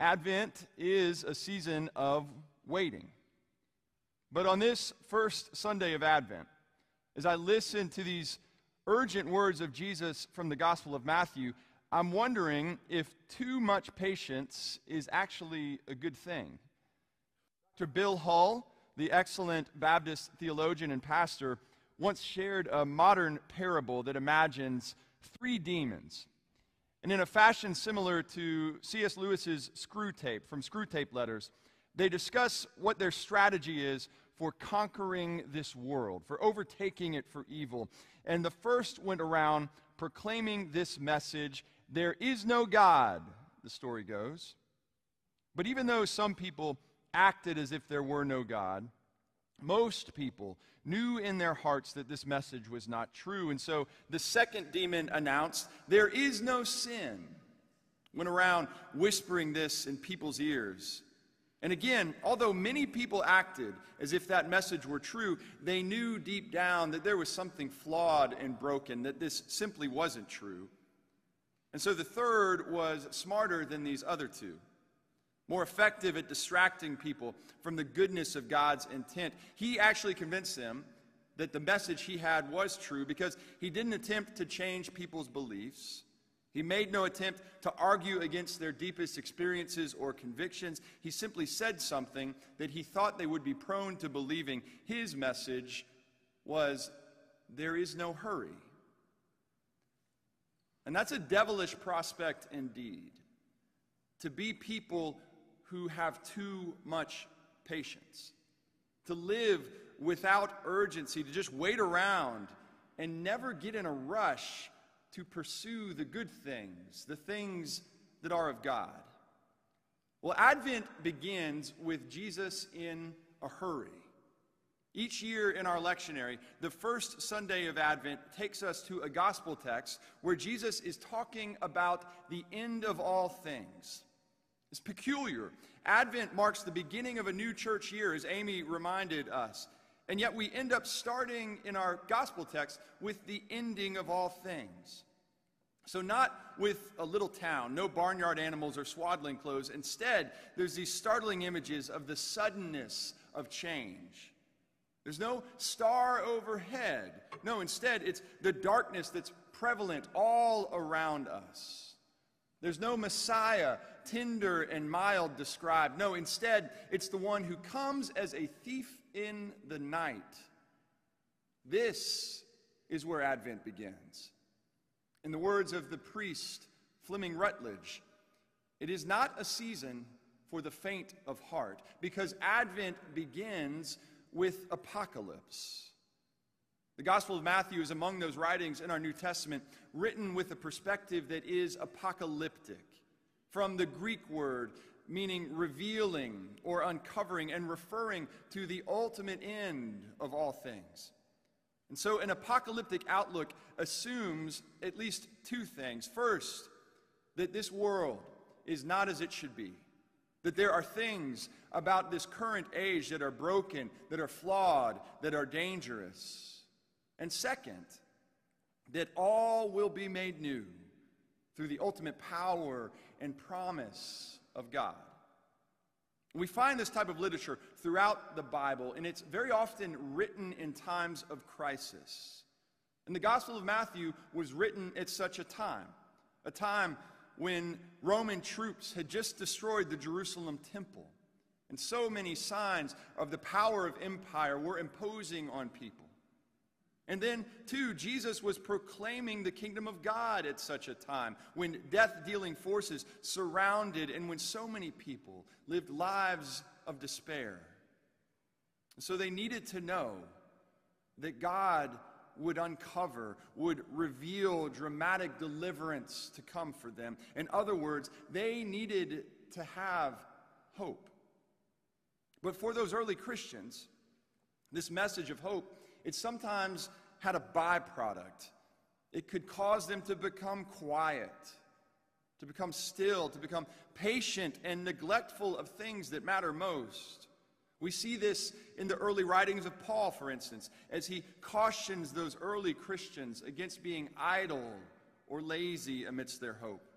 Advent is a season of waiting. But on this first Sunday of Advent, as I listen to these urgent words of Jesus from the Gospel of Matthew, I'm wondering if too much patience is actually a good thing. Dr. Bill Hull, the excellent Baptist theologian and pastor, once shared a modern parable that imagines three demons and in a fashion similar to C.S. Lewis's Screwtape from Screwtape Letters, they discuss what their strategy is for conquering this world, for overtaking it for evil. And the first went around proclaiming this message there is no God, the story goes. But even though some people acted as if there were no God, most people knew in their hearts that this message was not true. And so the second demon announced, There is no sin. Went around whispering this in people's ears. And again, although many people acted as if that message were true, they knew deep down that there was something flawed and broken, that this simply wasn't true. And so the third was smarter than these other two more effective at distracting people from the goodness of God's intent. He actually convinced them that the message he had was true because he didn't attempt to change people's beliefs. He made no attempt to argue against their deepest experiences or convictions. He simply said something that he thought they would be prone to believing. His message was there is no hurry. And that's a devilish prospect indeed. To be people who have too much patience, to live without urgency, to just wait around and never get in a rush to pursue the good things, the things that are of God. Well, Advent begins with Jesus in a hurry. Each year in our lectionary, the first Sunday of Advent takes us to a gospel text where Jesus is talking about the end of all things. It's peculiar. Advent marks the beginning of a new church year, as Amy reminded us. And yet we end up starting in our gospel text with the ending of all things. So, not with a little town, no barnyard animals or swaddling clothes. Instead, there's these startling images of the suddenness of change. There's no star overhead. No, instead, it's the darkness that's prevalent all around us. There's no Messiah, tender and mild, described. No, instead, it's the one who comes as a thief in the night. This is where Advent begins. In the words of the priest Fleming Rutledge, it is not a season for the faint of heart, because Advent begins with apocalypse. The Gospel of Matthew is among those writings in our New Testament written with a perspective that is apocalyptic, from the Greek word meaning revealing or uncovering and referring to the ultimate end of all things. And so, an apocalyptic outlook assumes at least two things. First, that this world is not as it should be, that there are things about this current age that are broken, that are flawed, that are dangerous. And second, that all will be made new through the ultimate power and promise of God. We find this type of literature throughout the Bible, and it's very often written in times of crisis. And the Gospel of Matthew was written at such a time, a time when Roman troops had just destroyed the Jerusalem temple. And so many signs of the power of empire were imposing on people. And then, too, Jesus was proclaiming the kingdom of God at such a time when death dealing forces surrounded and when so many people lived lives of despair. So they needed to know that God would uncover, would reveal dramatic deliverance to come for them. In other words, they needed to have hope. But for those early Christians, this message of hope it sometimes had a byproduct. It could cause them to become quiet, to become still, to become patient and neglectful of things that matter most. We see this in the early writings of Paul, for instance, as he cautions those early Christians against being idle or lazy amidst their hope.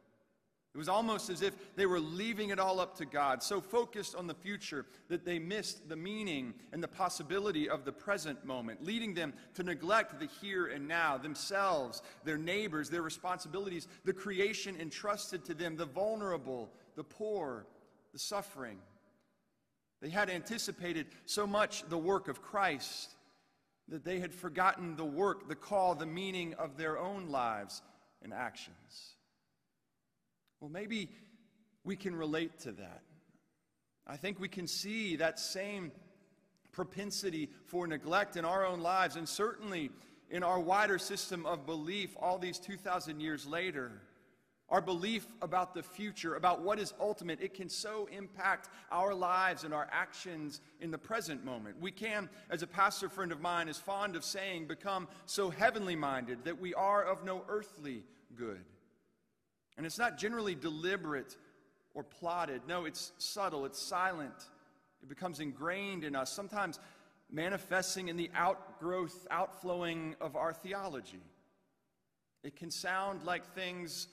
It was almost as if they were leaving it all up to God, so focused on the future that they missed the meaning and the possibility of the present moment, leading them to neglect the here and now, themselves, their neighbors, their responsibilities, the creation entrusted to them, the vulnerable, the poor, the suffering. They had anticipated so much the work of Christ that they had forgotten the work, the call, the meaning of their own lives and actions. Well, maybe we can relate to that. I think we can see that same propensity for neglect in our own lives, and certainly in our wider system of belief all these 2,000 years later. Our belief about the future, about what is ultimate, it can so impact our lives and our actions in the present moment. We can, as a pastor friend of mine is fond of saying, become so heavenly minded that we are of no earthly good. And it's not generally deliberate or plotted. No, it's subtle, it's silent. It becomes ingrained in us, sometimes manifesting in the outgrowth, outflowing of our theology. It can sound like things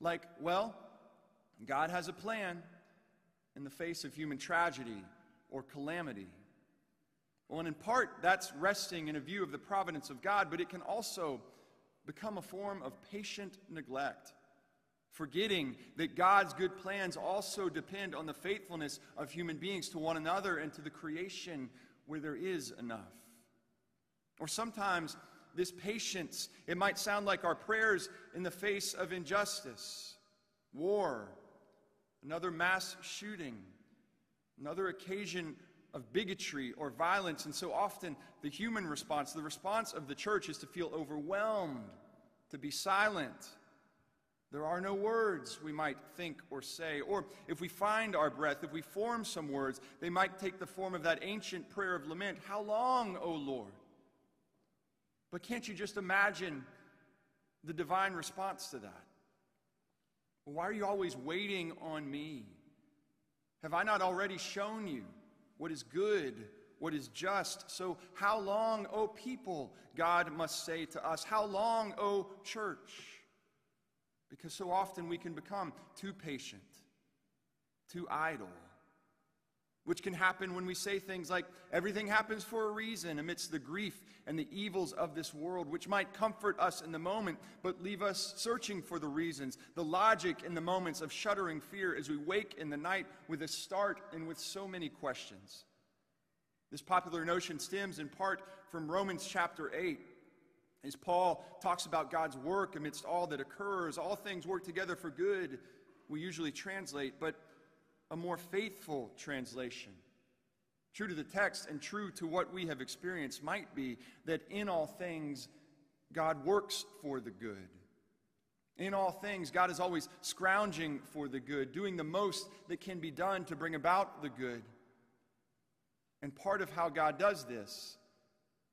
like, well, God has a plan in the face of human tragedy or calamity. Well, and in part, that's resting in a view of the providence of God, but it can also become a form of patient neglect forgetting that God's good plans also depend on the faithfulness of human beings to one another and to the creation where there is enough. Or sometimes this patience, it might sound like our prayers in the face of injustice, war, another mass shooting, another occasion of bigotry or violence. And so often the human response, the response of the church is to feel overwhelmed, to be silent there are no words we might think or say. Or if we find our breath, if we form some words, they might take the form of that ancient prayer of lament How long, O Lord? But can't you just imagine the divine response to that? Why are you always waiting on me? Have I not already shown you what is good, what is just? So, how long, O people, God must say to us? How long, O church? Because so often we can become too patient, too idle, which can happen when we say things like, everything happens for a reason amidst the grief and the evils of this world, which might comfort us in the moment, but leave us searching for the reasons, the logic in the moments of shuddering fear as we wake in the night with a start and with so many questions. This popular notion stems in part from Romans chapter 8 as Paul talks about God's work amidst all that occurs, all things work together for good, we usually translate, but a more faithful translation, true to the text and true to what we have experienced, might be that in all things, God works for the good. In all things, God is always scrounging for the good, doing the most that can be done to bring about the good. And part of how God does this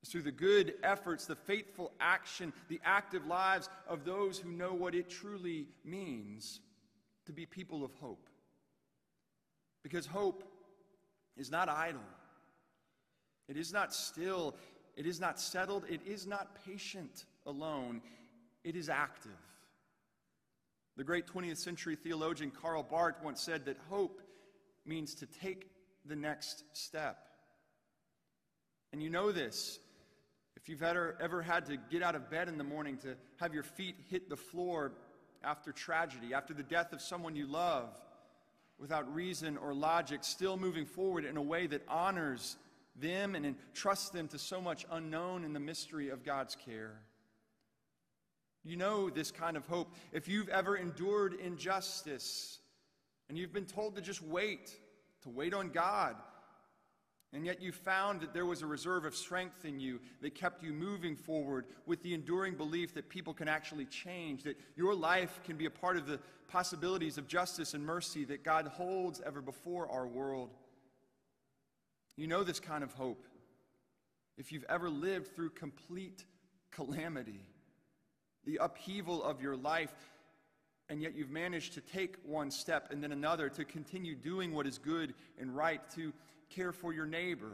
through the good efforts, the faithful action, the active lives of those who know what it truly means to be people of hope. Because hope is not idle, it is not still, it is not settled, it is not patient alone, it is active. The great 20th century theologian Karl Barth once said that hope means to take the next step. And you know this if you've ever, ever had to get out of bed in the morning to have your feet hit the floor after tragedy, after the death of someone you love, without reason or logic, still moving forward in a way that honors them and entrusts them to so much unknown in the mystery of God's care. You know this kind of hope. If you've ever endured injustice and you've been told to just wait, to wait on God, and yet you found that there was a reserve of strength in you that kept you moving forward with the enduring belief that people can actually change, that your life can be a part of the possibilities of justice and mercy that God holds ever before our world. You know this kind of hope if you've ever lived through complete calamity, the upheaval of your life, and yet you've managed to take one step and then another to continue doing what is good and right, to care for your neighbor,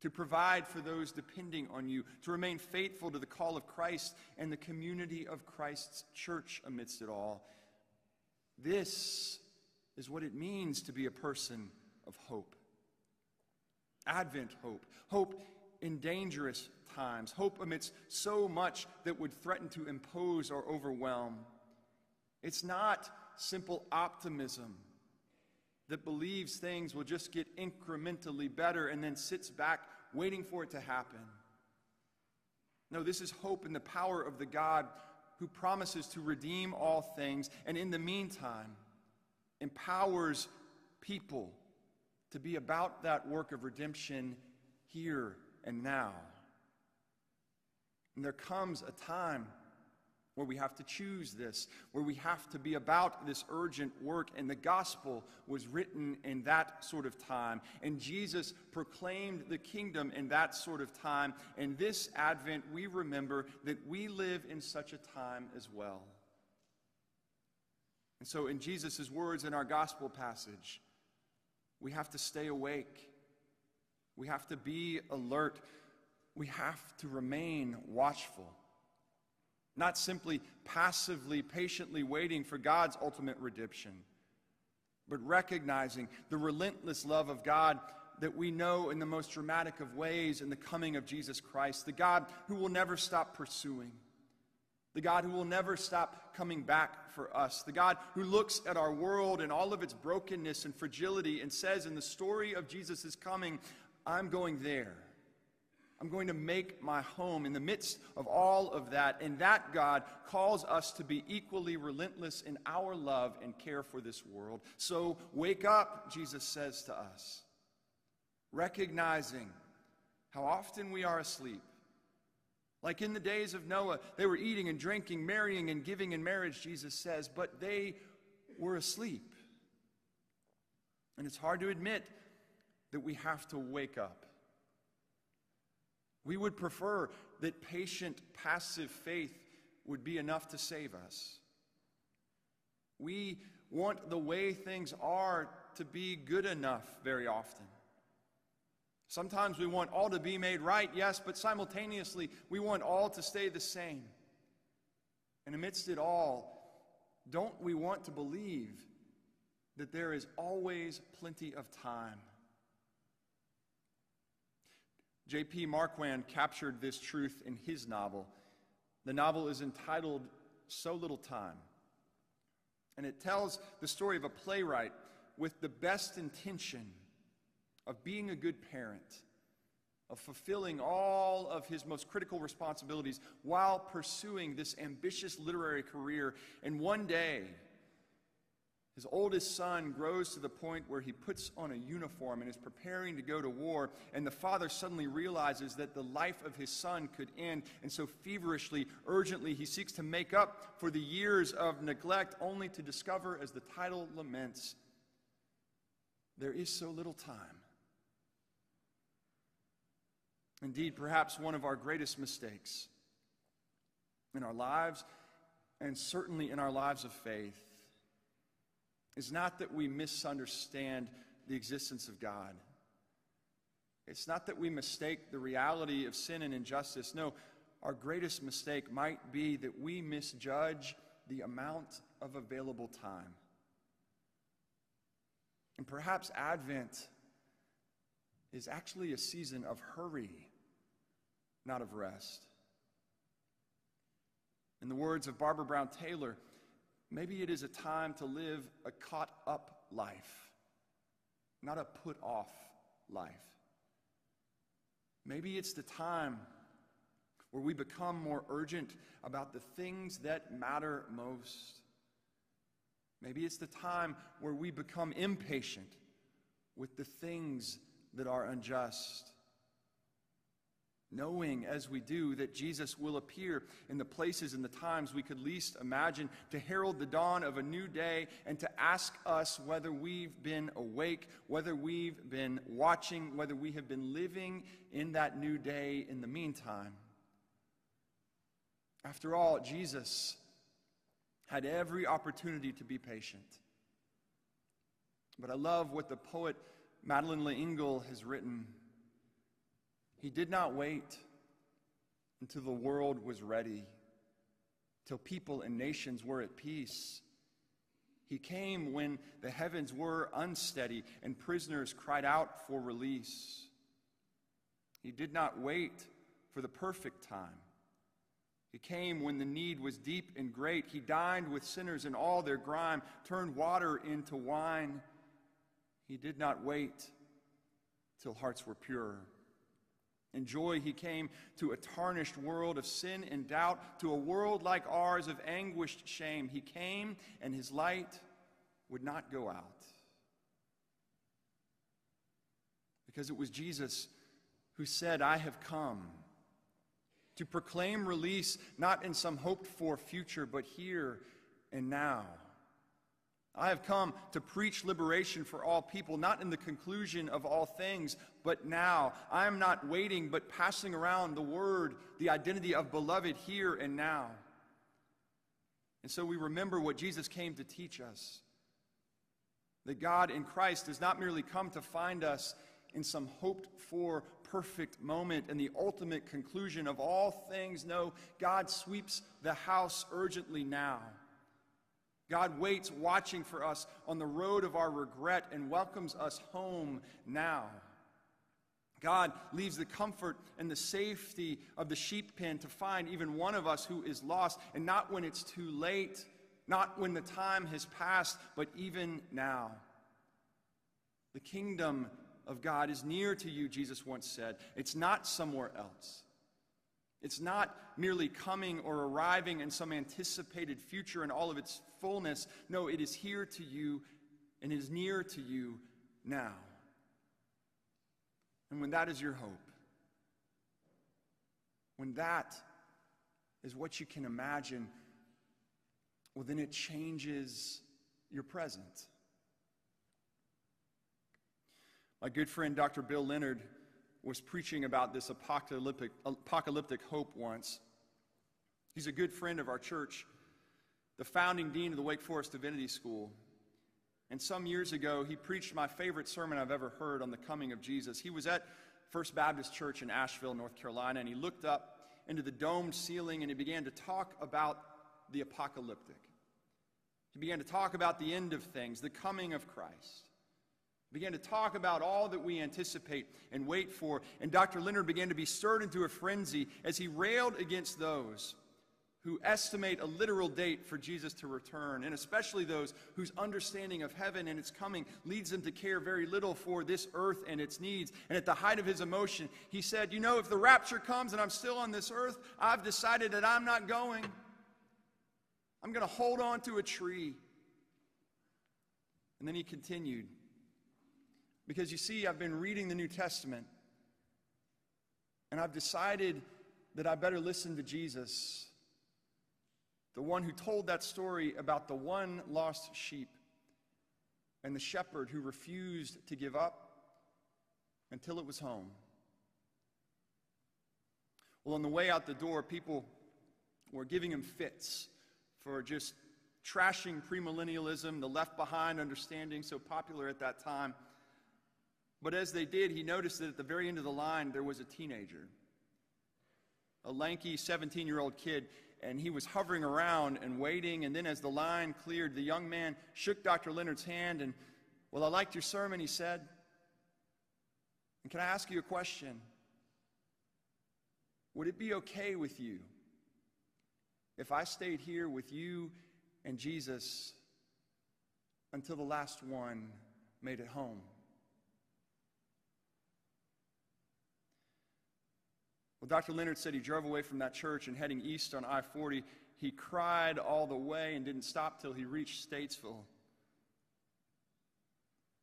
to provide for those depending on you, to remain faithful to the call of Christ and the community of Christ's church amidst it all. This is what it means to be a person of hope. Advent hope. Hope in dangerous times. Hope amidst so much that would threaten to impose or overwhelm. It's not simple optimism that believes things will just get incrementally better and then sits back waiting for it to happen. No, this is hope in the power of the God who promises to redeem all things and in the meantime empowers people to be about that work of redemption here and now. And there comes a time where we have to choose this, where we have to be about this urgent work. And the gospel was written in that sort of time. And Jesus proclaimed the kingdom in that sort of time. And this Advent, we remember that we live in such a time as well. And so, in Jesus' words in our gospel passage, we have to stay awake. We have to be alert. We have to remain watchful. Not simply passively, patiently waiting for God's ultimate redemption, but recognizing the relentless love of God that we know in the most dramatic of ways in the coming of Jesus Christ, the God who will never stop pursuing, the God who will never stop coming back for us, the God who looks at our world and all of its brokenness and fragility and says, in the story of Jesus' coming, I'm going there. I'm going to make my home in the midst of all of that. And that God calls us to be equally relentless in our love and care for this world. So wake up, Jesus says to us, recognizing how often we are asleep. Like in the days of Noah, they were eating and drinking, marrying and giving in marriage, Jesus says, but they were asleep. And it's hard to admit that we have to wake up. We would prefer that patient, passive faith would be enough to save us. We want the way things are to be good enough very often. Sometimes we want all to be made right, yes, but simultaneously we want all to stay the same. And amidst it all, don't we want to believe that there is always plenty of time? J.P. Marquand captured this truth in his novel. The novel is entitled So Little Time. And it tells the story of a playwright with the best intention of being a good parent, of fulfilling all of his most critical responsibilities while pursuing this ambitious literary career. And one day, his oldest son grows to the point where he puts on a uniform and is preparing to go to war, and the father suddenly realizes that the life of his son could end, and so feverishly, urgently, he seeks to make up for the years of neglect, only to discover, as the title laments, there is so little time. Indeed, perhaps one of our greatest mistakes in our lives, and certainly in our lives of faith, is not that we misunderstand the existence of God. It's not that we mistake the reality of sin and injustice. No, our greatest mistake might be that we misjudge the amount of available time. And perhaps Advent is actually a season of hurry, not of rest. In the words of Barbara Brown Taylor, Maybe it is a time to live a caught up life, not a put off life. Maybe it's the time where we become more urgent about the things that matter most. Maybe it's the time where we become impatient with the things that are unjust knowing as we do that Jesus will appear in the places and the times we could least imagine to herald the dawn of a new day and to ask us whether we've been awake, whether we've been watching, whether we have been living in that new day in the meantime. After all, Jesus had every opportunity to be patient. But I love what the poet Madeleine L'Engle has written. He did not wait until the world was ready, till people and nations were at peace. He came when the heavens were unsteady and prisoners cried out for release. He did not wait for the perfect time. He came when the need was deep and great. He dined with sinners in all their grime, turned water into wine. He did not wait till hearts were pure. In joy, he came to a tarnished world of sin and doubt, to a world like ours of anguished shame. He came, and his light would not go out. Because it was Jesus who said, I have come to proclaim release not in some hoped for future, but here and now. I have come to preach liberation for all people, not in the conclusion of all things, but now. I am not waiting, but passing around the word, the identity of beloved here and now. And so we remember what Jesus came to teach us that God in Christ does not merely come to find us in some hoped for perfect moment and the ultimate conclusion of all things. No, God sweeps the house urgently now. God waits watching for us on the road of our regret and welcomes us home now. God leaves the comfort and the safety of the sheep pen to find even one of us who is lost, and not when it's too late, not when the time has passed, but even now. The kingdom of God is near to you, Jesus once said. It's not somewhere else. It's not merely coming or arriving in some anticipated future in all of its fullness. No, it is here to you and is near to you now. And when that is your hope, when that is what you can imagine, well, then it changes your present. My good friend Dr. Bill Leonard was preaching about this apocalyptic, apocalyptic hope once. He's a good friend of our church, the founding dean of the Wake Forest Divinity School. And some years ago, he preached my favorite sermon I've ever heard on the coming of Jesus. He was at First Baptist Church in Asheville, North Carolina, and he looked up into the domed ceiling and he began to talk about the apocalyptic. He began to talk about the end of things, the coming of Christ began to talk about all that we anticipate and wait for. And Dr. Leonard began to be stirred into a frenzy as he railed against those who estimate a literal date for Jesus to return, and especially those whose understanding of heaven and its coming leads them to care very little for this earth and its needs. And at the height of his emotion, he said, You know, if the rapture comes and I'm still on this earth, I've decided that I'm not going. I'm going to hold on to a tree. And then he continued. Because you see, I've been reading the New Testament, and I've decided that I better listen to Jesus, the one who told that story about the one lost sheep and the shepherd who refused to give up until it was home. Well, on the way out the door, people were giving him fits for just trashing premillennialism, the left behind understanding so popular at that time. But as they did, he noticed that at the very end of the line, there was a teenager, a lanky 17 year old kid, and he was hovering around and waiting. And then, as the line cleared, the young man shook Dr. Leonard's hand and, Well, I liked your sermon, he said. And can I ask you a question? Would it be okay with you if I stayed here with you and Jesus until the last one made it home? Dr. Leonard said he drove away from that church and heading east on I 40, he cried all the way and didn't stop till he reached Statesville.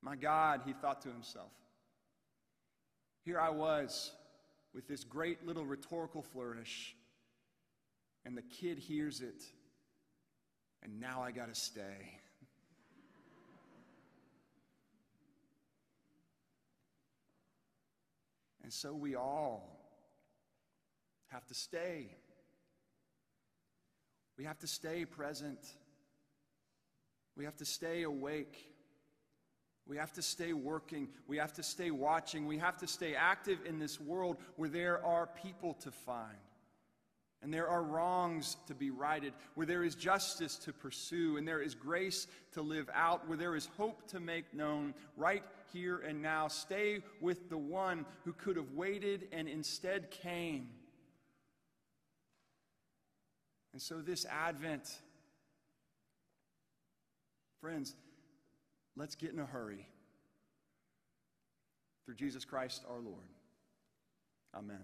My God, he thought to himself, here I was with this great little rhetorical flourish, and the kid hears it, and now I got to stay. and so we all have to stay. We have to stay present. We have to stay awake. We have to stay working. We have to stay watching. We have to stay active in this world where there are people to find and there are wrongs to be righted, where there is justice to pursue and there is grace to live out, where there is hope to make known right here and now. Stay with the one who could have waited and instead came. And so this Advent, friends, let's get in a hurry through Jesus Christ our Lord. Amen.